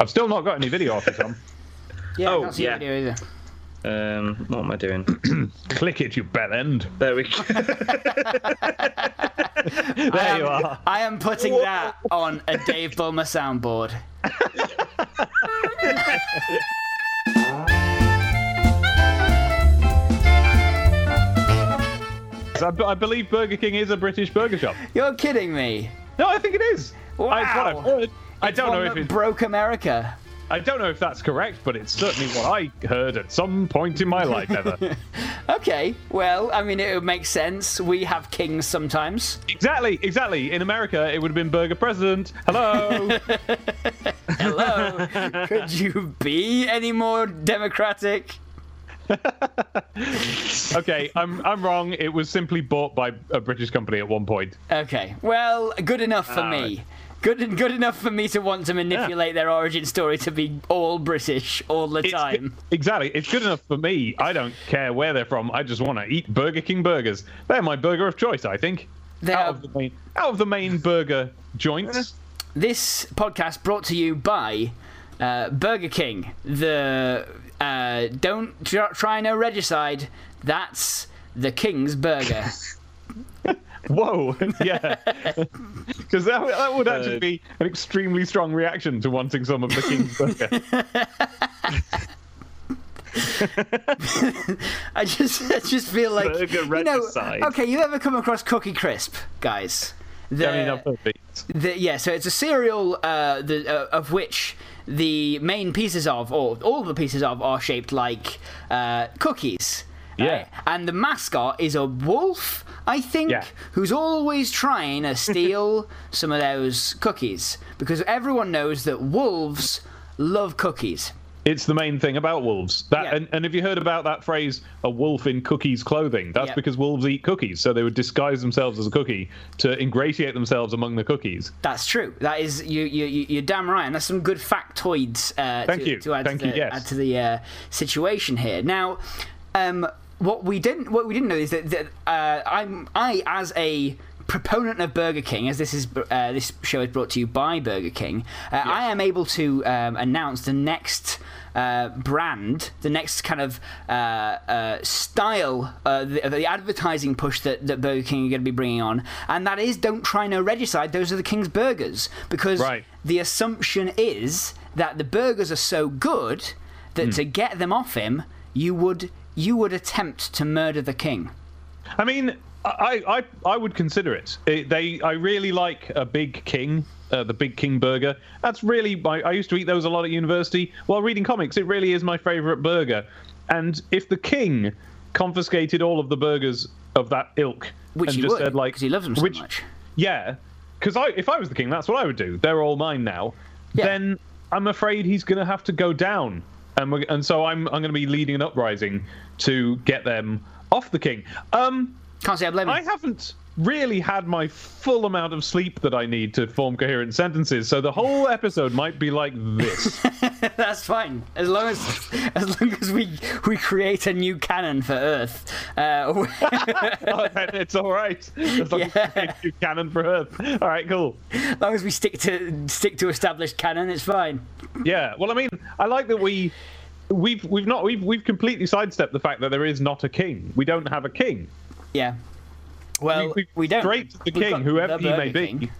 I've still not got any video off it, Tom. Yeah, Oh, I can't see yeah. the video either. Um, what am I doing? Click it, you bell end. There we go. There I am, you are. I am putting that on a Dave Bulmer soundboard. I, I believe Burger King is a British burger shop. You're kidding me. No, I think it is. Wow. I, it's what I've heard. I don't know if that it, broke America. I don't know if that's correct, but it's certainly what I heard at some point in my life ever. Okay, well, I mean, it would make sense. We have kings sometimes. exactly, exactly. In America, it would have been Burger President. Hello. Hello. Could you be any more democratic? okay, I'm I'm wrong. It was simply bought by a British company at one point. Okay, well, good enough for ah, me. Good, good enough for me to want to manipulate their origin story to be all British all the It's time. exactly. It's good enough for me. I don't care where they're from. I just want to eat Burger King burgers. They're my burger of choice, I think. They out are- of the main out of the main burger joints. This podcast brought to you by uh, Burger King. The uh, don't tr- try no regicide. That's the King's Burger. Whoa, yeah. Because that, that would actually be an extremely strong reaction to wanting some of the King's burger. I just, I just feel like Burger you know. regicide. Okay, you ever come across Cookie Crisp, guys? The, I mean, I've heard these. the, yeah, so it's a cereal uh, the, uh, of which the main pieces of, or all the pieces of, are shaped like uh, cookies. Yeah. right? And the mascot is a wolf, I think, Yeah. who's always trying to steal some of those cookies because everyone knows that wolves love cookies. It's the main thing about wolves. That Yeah. and, and have you heard about that phrase, a wolf in cookies clothing? That's Yeah. because wolves eat cookies, so they would disguise themselves as a cookie to ingratiate themselves among the cookies. That's true. That is you. You. you- You're damn right. And that's some good factoids. Uh, Thank to, you. To add Thank to you, the, yes. add to the uh, situation here. Now, um, what we didn't what we didn't know is that, that uh, I'm I as a proponent of Burger King, as this is uh, this show is brought to you by Burger King, uh, I am able to um, announce the next. Uh, brand, the next kind of uh, uh, style, uh, the, the advertising push that, that Burger King are going to be bringing on, and that is don't try no regicide. Those are the King's burgers because Right. the assumption is that the burgers are so good that Hmm. to get them off him, you would you would attempt to murder the king. I mean, I, I, I would consider it. It- They, I really like a big king, uh, the big king burger. That's really my. I used to eat those a lot at university while reading comics. It really is my favorite burger. And if the king confiscated all of the burgers of that ilk Which and he just would, said like, because he loves them so which, much. yeah, because I, if I was the king, that's what I would do. They're all mine now. Yeah. Then I'm afraid he's going to have to go down, and we're, and so I'm I'm going to be leading an uprising to get them off the king. Um, Can't say I blame. I haven't really had my full amount of sleep that I need to form coherent sentences, so the whole episode might be like this. That's fine. As long as as long as we we create a new canon for Earth. Uh, Oh, it's all right. As long Yeah. as you canon for Earth. All right, cool. as long as we stick to stick to established canon, it's fine. Yeah. Well, I mean, I like that we. We've we've not we've we've completely sidestepped the fact that there is not a king. We don't have a king. Yeah. Well, we, we, don't. straight to the king, whoever the he may Burger be, King.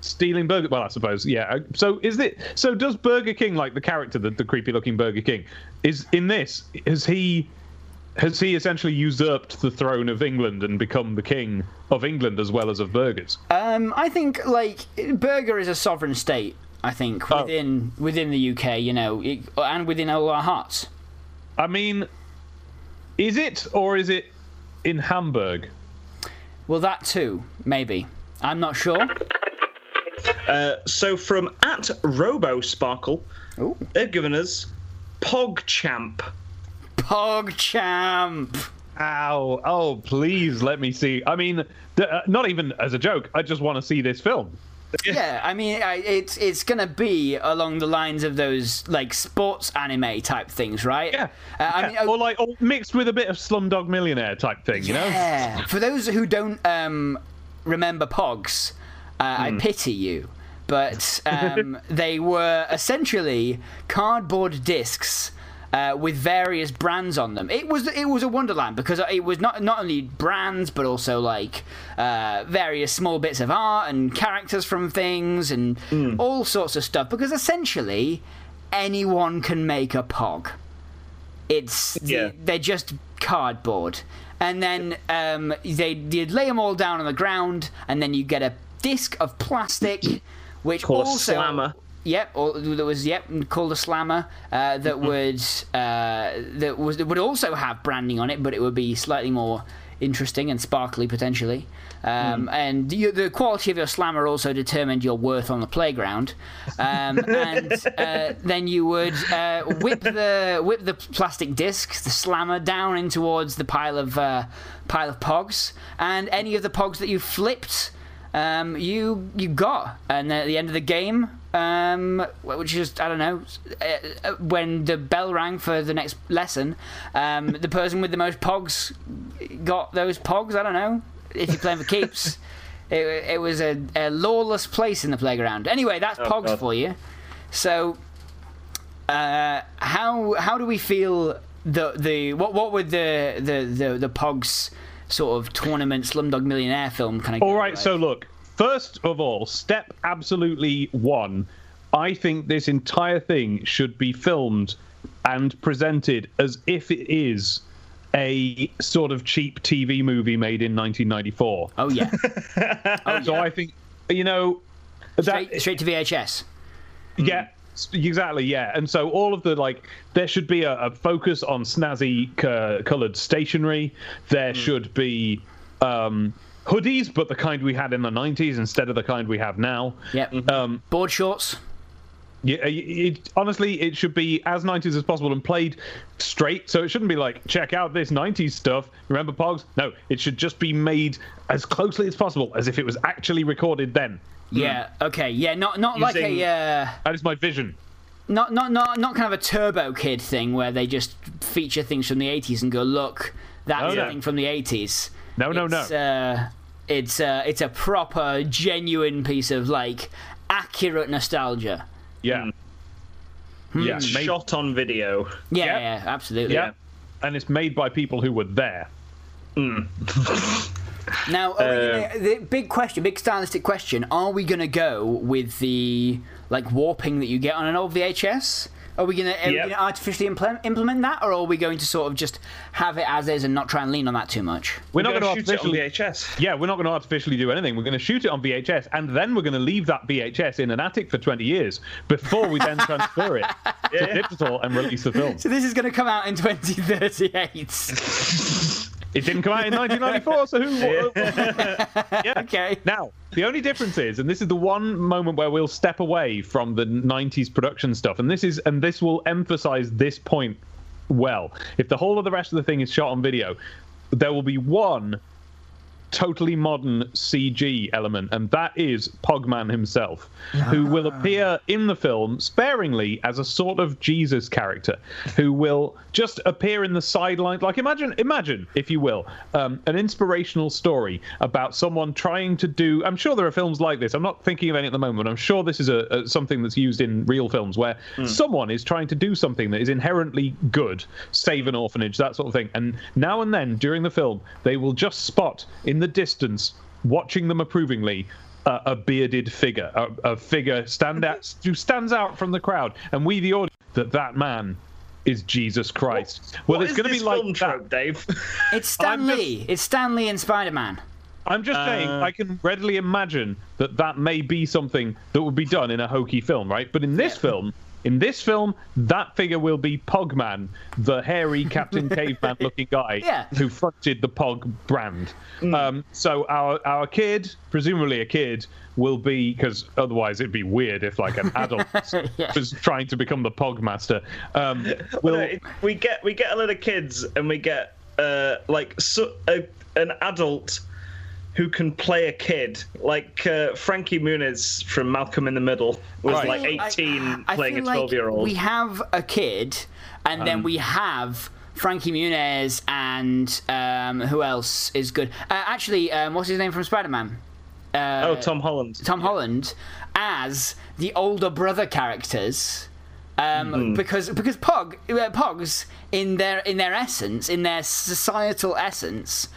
stealing burger. Well, I suppose, yeah. So is it? So does Burger King, like the character, the, the creepy-looking Burger King, is in this? Has he? Has he essentially usurped the throne of England and become the king of England as well as of burgers? Um, I think like Burger is a sovereign state. I think Oh. within within the UK, you know, it, and within all our hearts. I mean, is it or is it in Hamburg? Well, that too, maybe. I'm not sure. Uh, so from at RoboSparkle, Ooh. they've given us PogChamp. PogChamp. Ow! Oh, please let me see. I mean, th- uh, not even as a joke. I just want to see this film. Yeah, I mean, I, it's it's gonna be along the lines of those like sports anime type things, right? Yeah. Uh, I mean, or like or mixed with a bit of Slumdog Millionaire type thing, you know? Yeah. For those who don't um, remember Pogs, uh, I Hmm. pity you but um, they were essentially cardboard discs. Uh, with various brands on them, it was it was a wonderland because it was not not only brands but also like uh, various small bits of art and characters from things and all sorts of stuff. Because essentially, anyone can make a pog. It's Yeah. they're just cardboard, and then um, they you'd lay them all down on the ground, and then you get a disc of plastic, which Called also slammer. Yep, or that was yep called a slammer uh, that would uh, that was that would also have branding on it, but it would be slightly more interesting and sparkly potentially. Um, And you, the quality of your slammer also determined your worth on the playground. Um, and uh, then you would uh, whip the whip the plastic disc, the slammer, down in towards the pile of uh, pile of pogs, and any of the pogs that you flipped um, you you got, and at the end of the game, um, which is I don't know, uh, uh, when the bell rang for the next lesson, um, the person with the most pogs got those pogs. I don't know if you're playing for keeps. It, it was a, a lawless place in the playground. Anyway, that's pogs God. for you. So, uh, how how do we feel the the what what would the the the, the pogs sort of tournament Slumdog Millionaire film kind of? All right, so look, first of all, step absolutely one. I think this entire thing should be filmed and presented as if it is a sort of cheap TV movie made in 1994. Oh yeah, oh, So. I think, you know, that, straight, straight to VHS. yeah, s- exactly, yeah. And so all of the like, there should be a, a focus on snazzy c- coloured stationery. There should be um, hoodies, but the kind we had in the '90s instead of the kind we have now. Yep. Um, Board shorts. Yeah, it, it, honestly, it should be as 90s as possible and played straight. So it shouldn't be like, check out this 90s stuff. Remember Pogs? No, it should just be made as closely as possible, as if it was actually recorded then. Yeah. Okay. Yeah. Not not like Using- a uh, That is my vision. not not not not kind of a Turbo Kid thing where they just feature things from the '80s and go, look, that's No, a no. thing from the '80s. No, no, it's, no. Uh, it's uh, it's a proper, genuine piece of like accurate nostalgia. Yeah. Hmm. Hmm. Yeah. It's made- shot on video. Yeah. Yep. Yeah. Absolutely. yeah. And it's made by people who were there. Hmm. Now, are we uh, the big question, big stylistic question: Are we going to go with the like warping that you get on an old VHS? Are we going to Yep. artificially implement, implement that, or are we going to sort of just have it as is and not try and lean on that too much? We're not We're going to shoot it on. VHS. Yeah, we're not going to artificially do anything. We're going to shoot it on VHS, and then we're going to leave that VHS in an attic for 20 years before we then transfer it to digital and release the film. So this is going to come out in 2038. It didn't come out in 1994, so who? yeah. okay. Now, the only difference is, and this is the one moment where we'll step away from the 90s production stuff, and this is, and this will emphasize this point well. If the whole of the rest of the thing is shot on video, there will be one totally modern CG element, and that is Pogman himself, who will appear in the film sparingly as a sort of Jesus character, who will just appear in the sidelines. Like imagine, imagine, if you will, um, an inspirational story about someone trying to do. I'm sure there are films like this. I'm not thinking of any at the moment. But I'm sure this is a, a something that's used in real films where someone is trying to do something that is inherently good, save an orphanage, that sort of thing. And now and then during the film, they will just spot in the distance, watching them approvingly, uh, a bearded figure, a, a figure stand out, who stands out from the crowd, and we, the audience, that that man is Jesus Christ. well, What it's going to be this like film that. trope, Dave? It's Stan I'm just- Lee. It's Stan Lee and Spider Man. I'm just saying, Uh, I can readily imagine that that may be something that would be done in a hokey film, right? But in this Yeah. film, in this film, that figure will be Pogman, the hairy Captain Caveman looking guy Yeah. who fronted the Pog brand. Um, so our our kid, presumably a kid, will be because otherwise it'd be weird if like an adult Yeah. was trying to become the Pog master. Um, will No, we get we get a lot of kids and we get uh, like so, a, an adult who can play a kid, like uh, Frankie Muniz from Malcolm in the Middle was Right. like 18 I playing a feel like 12 year old. We have a kid, and Um, then we have Frankie Muniz, and um, who else is good? Uh, actually, um, what's his name from Spider Man? uh, Oh, Tom Holland. Tom Holland as the older brother characters. Um, because because Pog uh, Pogs in their in their essence in their societal essence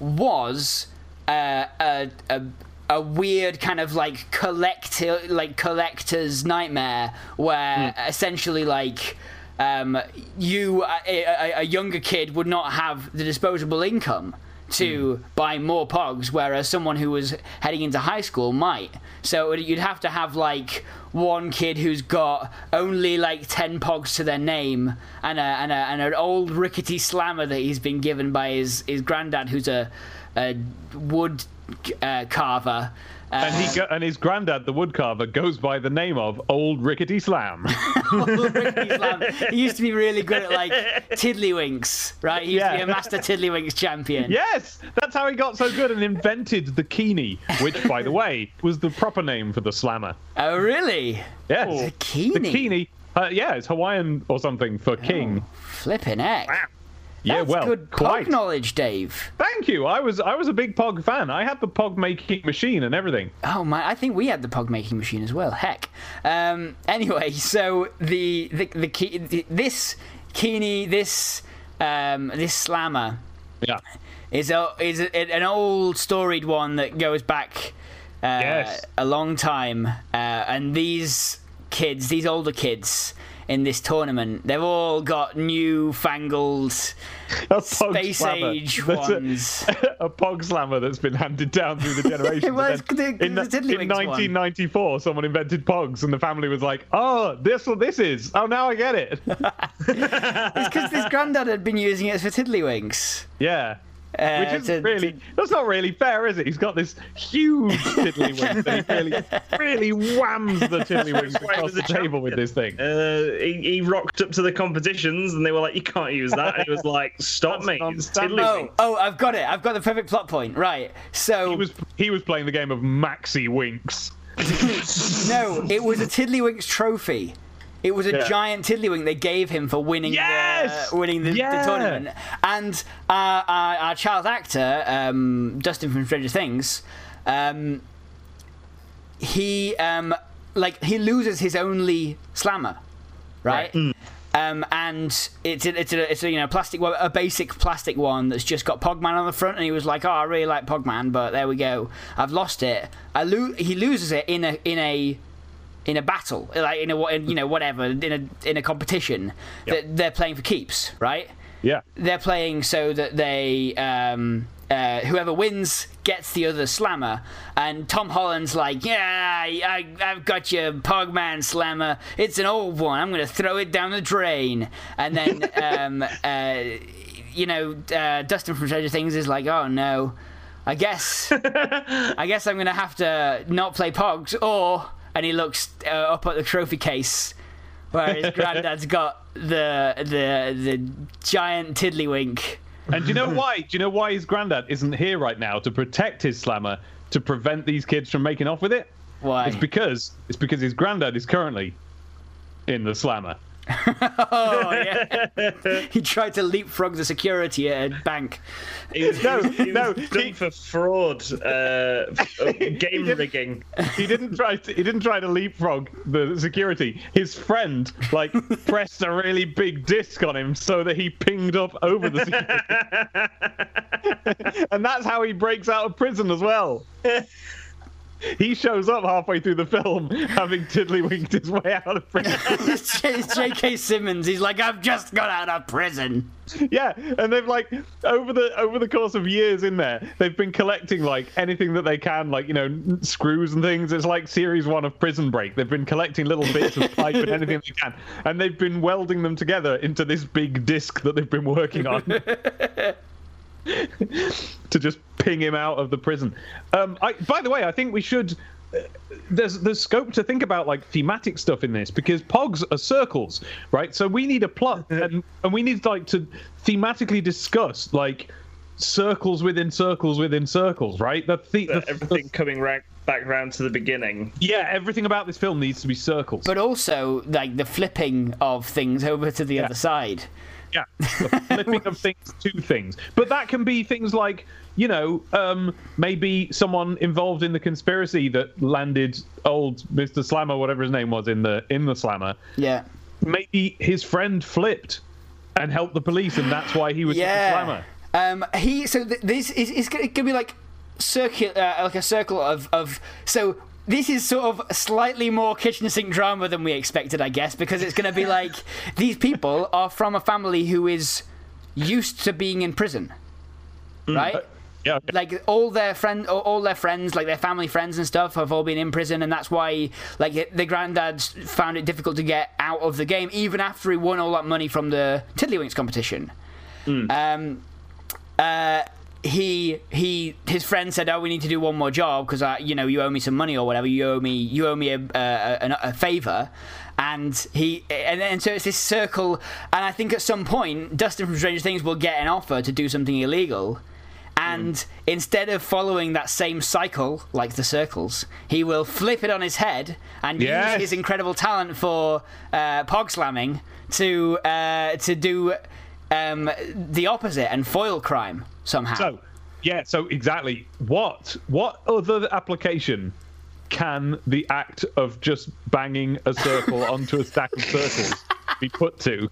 was uh, a, a a weird kind of like collector like collector's nightmare where essentially like um, you a, a, a younger kid would not have the disposable income to buy more pogs whereas someone who was heading into high school might. So you'd have to have like one kid who's got only like 10 pogs to their name and, a, and, a, and an old rickety slammer that he's been given by his, his granddad who's a, a wood uh, carver uh, And he go- and his granddad, the woodcarver, goes by the name of Old Rickety Slam. Rickety Slam. He used to be really good at like tiddlywinks, right? He used to be a master tiddlywinks champion. yes, that's how he got so good and invented the Keene, which, by the way, was the proper name for the slammer. Oh, really? Yes, The Keene? The Keene. Uh, yeah, it's Hawaiian or something for king. Flipping heck. yeah, That's well, good quite. pog knowledge, Dave. Thank you. I was I was a big Pog fan. I had the Pog making machine and everything. Oh my! I think we had the pog making machine as well. Heck. Um, anyway, so the the the, key, the this Keene, this um, this slammer Yeah. is a is a, an old storied one that goes back uh, Yes. a long time, uh, and these kids, these older kids in this tournament, they've all got newfangled A space slammer. age That's a- ones. A, Pog slammer that's been handed down through the generations. Well, And it's the- in, the in one. 1994, someone invented Pogs, and the family was like, "Oh, this what this is. Oh, now I get it." It's because this granddad had been using it for tiddlywinks. yeah. Uh, Which is to- really to- that's not really fair, is it? He's got this huge tiddlywink that he really, really whams the tiddlywink why across was the a table with this thing. Uh, he, he rocked up to the competitions and they were like, "You can't use that." And he was like, "Stop me!" It's non-standard. Oh, oh, I've got it. I've got the perfect plot point. Right. So He was he was playing the game of Maxi Winks. no, it was a Tiddlywinks trophy. It was a Yeah. giant Tiddlywink they gave him for winning Yes! the winning the, Yeah! the tournament. And uh, our, our child actor, um, Dustin from Stranger Things, um, he um, like he loses his only slammer, right? Um, and it's a, it's a, it's a you know plastic a basic plastic one that's just got Pogman on the front, and he was like, "Oh, I really like Pogman, but there we go, I've lost it." I lo- he loses it in a in a in a battle, like in a you know whatever in a in a competition that they're playing for keeps, right? Yeah. They're playing so that they um, uh, whoever wins gets the other slammer, and Tom Holland's like, "Yeah, I, I've got your Pogman slammer. It's an old one. I'm going to throw it down the drain." And then, um, uh, you know, uh, Dustin from Stranger Things is like, "Oh no, I guess, I guess I'm going to have to not play Pogs." Or, and he looks uh, up at the trophy case where his granddad's got the the the giant tiddlywink. And do you know why? Do you know why his granddad isn't here right now to protect his slammer to prevent these kids from making off with it? Why? It's because it's because his granddad is currently in the slammer. oh yeah. he tried to leapfrog the security at a bank. He was, No, he was no, done he- for fraud, uh, uh, game did- rigging. He didn't try to he didn't try to leapfrog the security. His friend like pressed a really big disc on him so that he pinged up over the security. and that's how he breaks out of prison as well. He shows up halfway through the film having tiddlywinked his way out of prison. it's J.K. Simmons. He's like, I've just got out of prison. yeah, and they've like over the over the course of years in there, they've been collecting like anything that they can, like you know screws and things. It's like series one of Prison Break. They've been collecting little bits of pipe and anything they can, and they've been welding them together into this big disc that they've been working on. to just ping him out of the prison. Um, I, by the way, I think we should. uh, There's there's scope to think about like thematic stuff in this because pogs are circles, right? So we need a plot and, and we need like to thematically discuss like circles within circles within circles, right? The, the, the Everything coming round, back round to the beginning. Yeah, everything about this film needs to be circles. But also, like the flipping of things over to the other side. Yeah, the flipping of things to things. But that can be things like, you know, um, maybe someone involved in the conspiracy that landed old Mr. Slammer, whatever his name was, in the in the Slammer. Yeah. Maybe his friend flipped and helped the police, and that's why he was. Yeah. Slammer. Um, he so th- this is it's gonna, gonna be like circular, uh, like a circle of of so. This is sort of slightly more kitchen sink drama than we expected, I guess, because it's going to be like these people are from a family who is used to being in prison, right? Yeah. okay. like all their friend all- all their friends like their family friends and stuff have all been in prison and that's why like the granddads found it difficult to get out of the game even after he won all that money from the tiddlywinks competition um uh he he his friend said oh we need to do one more job because i you know you owe me some money or whatever. You owe me you owe me a, a, a, a favor. And he and then so it's this circle and i think at some point dustin from stranger things will get an offer to do something illegal. And instead of following that same cycle like the circles, he will flip it on his head and Yes. use his incredible talent for uh, pog slamming to uh, to do um, the opposite and foil crime somehow. So, yeah, so exactly. What what other application can the act of just banging a circle onto a stack of circles be put to?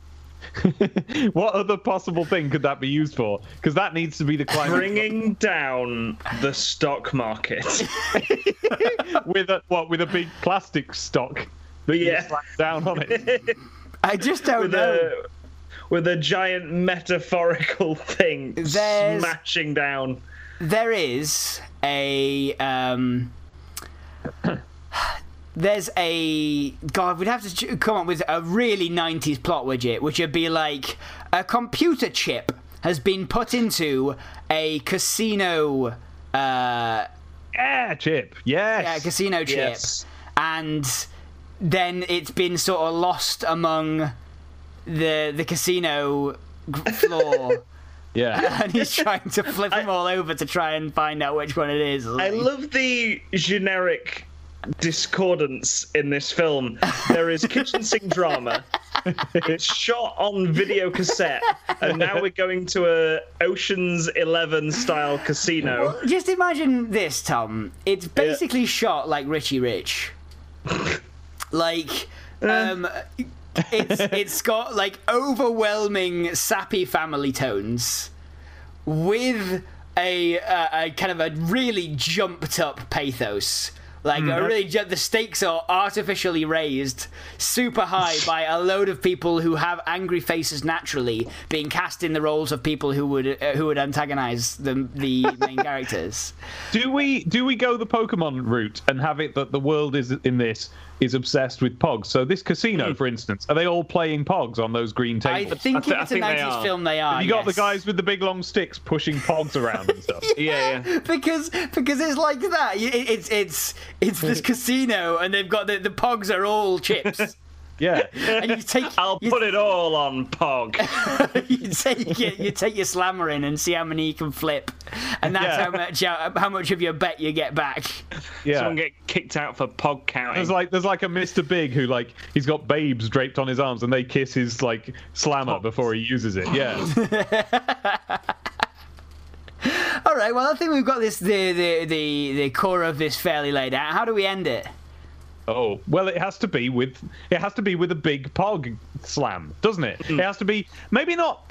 what other possible thing could that be used for? Because that needs to be the climax Bringing down the stock market. with a what with a big plastic stock But yeah, down on it. I just don't with know. a with a giant metaphorical thing There's- smashing down. there is a um there's a god we'd have to come up with a really 90s plot widget which would be like a computer chip has been put into a casino uh Yeah, chip. Yes. yeah, casino chip Yes. and then it's been sort of lost among the the casino floor yeah. and he's trying to flip them all over to try and find out which one it is I love the generic discordance in this film. There is kitchen sink drama. It's shot on video cassette, and now we're going to a Ocean's Eleven style casino. Just imagine this, Tom. It's basically shot like Richie Rich. like, um, it's it's got like overwhelming sappy family tones with a, uh, a kind of a really jumped up pathos. Like a really, ju- the stakes are artificially raised super high by a load of people who have angry faces naturally, being cast in the roles of people who would uh, who would antagonize the the main characters. Do we do we go the Pokemon route and have it that the world is in this is obsessed with Pogs? So this casino, for instance, are they all playing Pogs on those green Hmm. I tables? think th- if I it's a think they 90s film, they are. Have you got the guys with the big long sticks pushing Pogs around and stuff? Yeah, yeah. because because it's like that. It- It's it's it's this casino, and they've got the the pogs are all chips, Yeah. and you take I'll you, put it all on Pog. you take your, you take your slammer in and see how many you can flip, and that's Yeah. how much how, how much of your bet you get back. Yeah. Someone get kicked out for Pog counting. There's like there's like a Mr. Big who like he's got babes draped on his arms and they kiss his like slammer before he uses it. Yeah. All right, well I think we've got this the the the, the core of this fairly laid out. How do we end it? Oh well, it has to be with it has to be with a big pog slam, doesn't it? Mm. It has to be maybe not.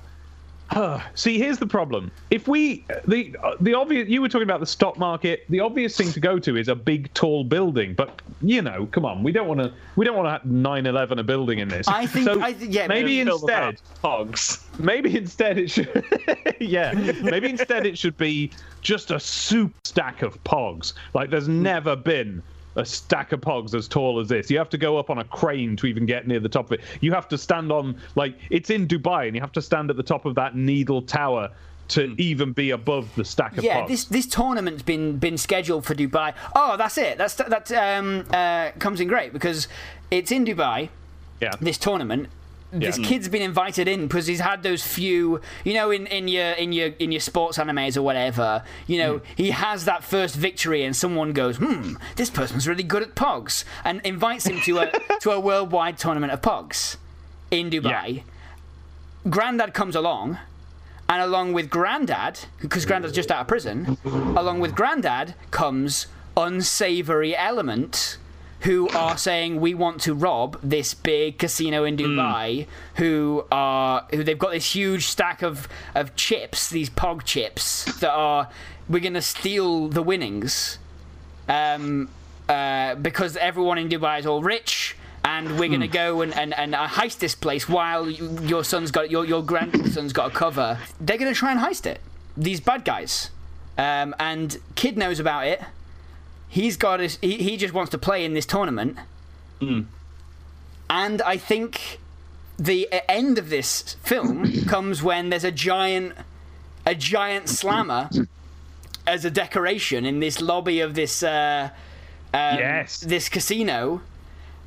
See, here's the problem. If we the the obvious you were talking about the stock market, the obvious thing to go to is a big tall building. But you know, come on, we don't want to we don't want to have 9/11 a building in this. I think So I th- yeah maybe instead Pogs. maybe instead it should yeah maybe instead it should be just a soup stack of pogs like there's never been a stack of pogs as tall as this you have to go up on a crane to even get near the top of it you have to stand on like it's in dubai and you have to stand at the top of that needle tower to even be above the stack of pogs. Yeah, this this tournament's been been scheduled for Dubai. Oh, that's it. That's that um, uh, comes in great because it's in Dubai. yeah This tournament, this kid's been invited in because he's had those few, you know, in, in your in your in your sports animes or whatever. You know, he has that first victory, and someone goes, "Hmm, this person's really good at Pogs," and invites him to a to a worldwide tournament of Pogs in Dubai. Grandad comes along, and along with Grandad, because Grandad's just out of prison, along with Grandad comes unsavory element who are saying we want to rob this big casino in Dubai who are who they've got this huge stack of of chips these pog chips that are we're going to steal the winnings. Um uh, because everyone in Dubai is all rich and we're going to go and, and, and uh, heist this place while you, your son's got your your grandson's got a cover. They're going to try and heist it. These bad guys. Um, and kid knows about it he's got his, he, he just wants to play in this tournament and i think the end of this film comes when there's a giant a giant slammer as a decoration in this lobby of this uh, um, Yes. this casino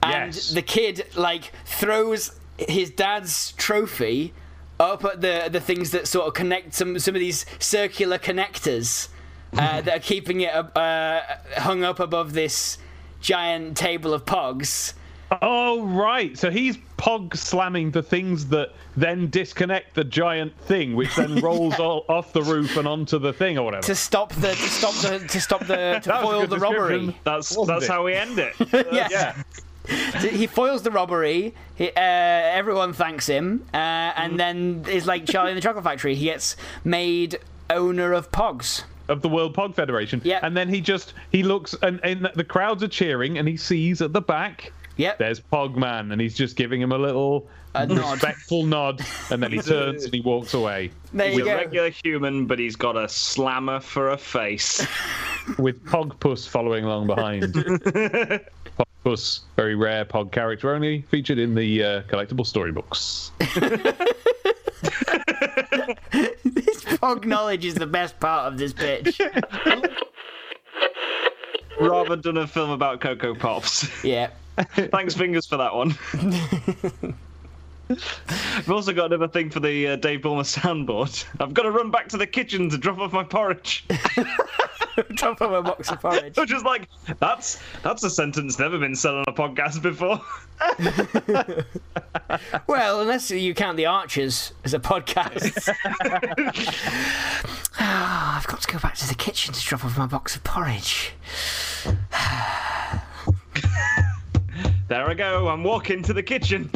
and Yes. the kid like throws his dad's trophy up at the the things that sort of connect some some of these circular connectors uh, that are keeping it uh, hung up above this giant table of pogs. Oh right, so he's pog slamming the things that then disconnect the giant thing, which then rolls all, off the roof and onto the thing or whatever. to stop the to stop the to stop the to That was a foil the robbery. That's Wasn't that's it? how we end it. Yeah. Yeah. he foils the robbery. He, uh, everyone thanks him, uh, and then is like Charlie in the Chocolate Factory. He gets made owner of Pogs. Of the World Pog Federation. Yeah. And then he just he looks and, and the crowds are cheering and he sees at the back Yep. there's Pogman and he's just giving him a little A respectful nod and then he turns and he walks away There you He's a go. regular human, but he's got a slammer for a face. with Pogpuss following along behind. Pogpuss, very rare Pog character, only featured in the uh, collectible storybooks. Pog knowledge is the best part of this pitch. Rather done a film about Cocoa Pops. Yeah. Thanks, fingers, for that one. I've also got another thing for the uh, Dave Bulmer soundboard. I've got to run back to the kitchen to drop off my porridge. Drop of a box of porridge. Which is like, that's that's a sentence never been said on a podcast before. Well, unless you count the Archers as a podcast. Ah, I've got to go back to the kitchen to drop off my box of porridge. There I go. I'm walking to the kitchen.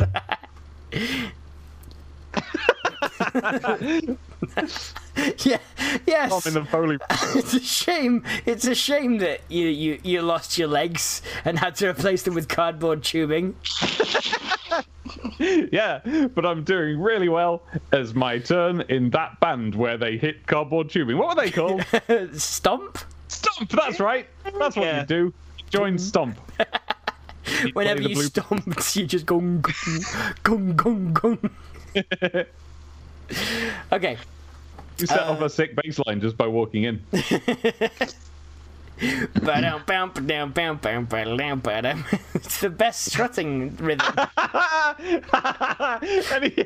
Yeah. Yes. I'm in the Foley. It's a shame. It's a shame that you, you, you lost your legs and had to replace them with cardboard tubing. yeah, but I'm doing really well as my turn in that band where they hit cardboard tubing. What were they called? Stomp. Stomp. That's right. That's what Yeah. you do. Join mm-hmm. Stomp. You Whenever you blue- stomp, you just go gung gung gung gung. okay. You set Uh, off a sick bass line just by walking in. It's the best strutting rhythm. and he,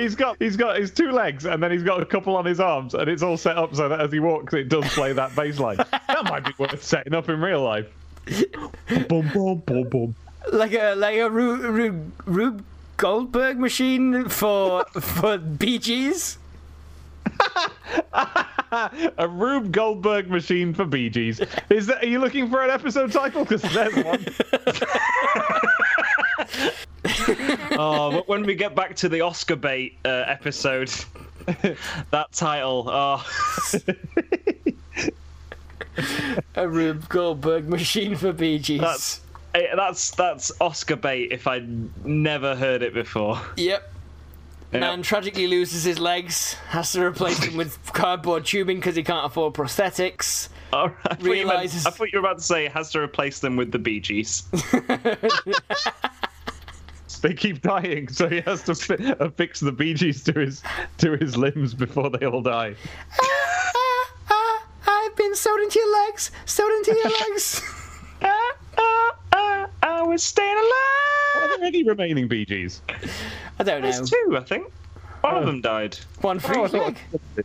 he's got he's got his two legs and then he's got a couple on his arms and it's all set up so that as he walks it does play that bass line. That might be worth setting up in real life. boom boom boom boom. like a like a Rube, Rube, Rube Goldberg machine for for Bee Gees. A Rube Goldberg machine for Bee Gees. Is that? Are you looking for an episode title? Because there's one. oh, but when we get back to the Oscar bait uh, episode, that title. Oh, A Rube Goldberg machine for Bee Gees. that's eh, that's that's Oscar bait. If I'd never heard it before. Yep. Man tragically loses his legs, has to replace them with cardboard tubing because he can't afford prosthetics. All right. I, thought you meant- Realises- I thought you were about to say it has to replace them with the Bee Gees. They keep dying, so he has to fi- affix the Bee Gees to his to his limbs before they all die. Ah, ah, I've been sewed into your legs, sewed into your legs. ah, ah, ah, I was staying alive. Are there any remaining Bee Gees? I don't know. There's two, I think. One of oh. them died. One free Oh, I each thought- leg.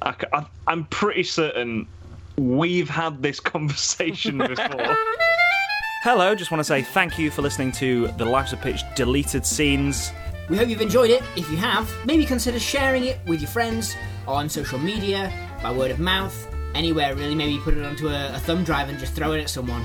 I, I, I'm pretty certain we've had this conversation before. Hello, just want to say thank you for listening to the Lives of Pitch deleted scenes. We hope you've enjoyed it. If you have, maybe consider sharing it with your friends on social media, by word of mouth, anywhere really. Maybe put it onto a, a thumb drive and just throw it at someone.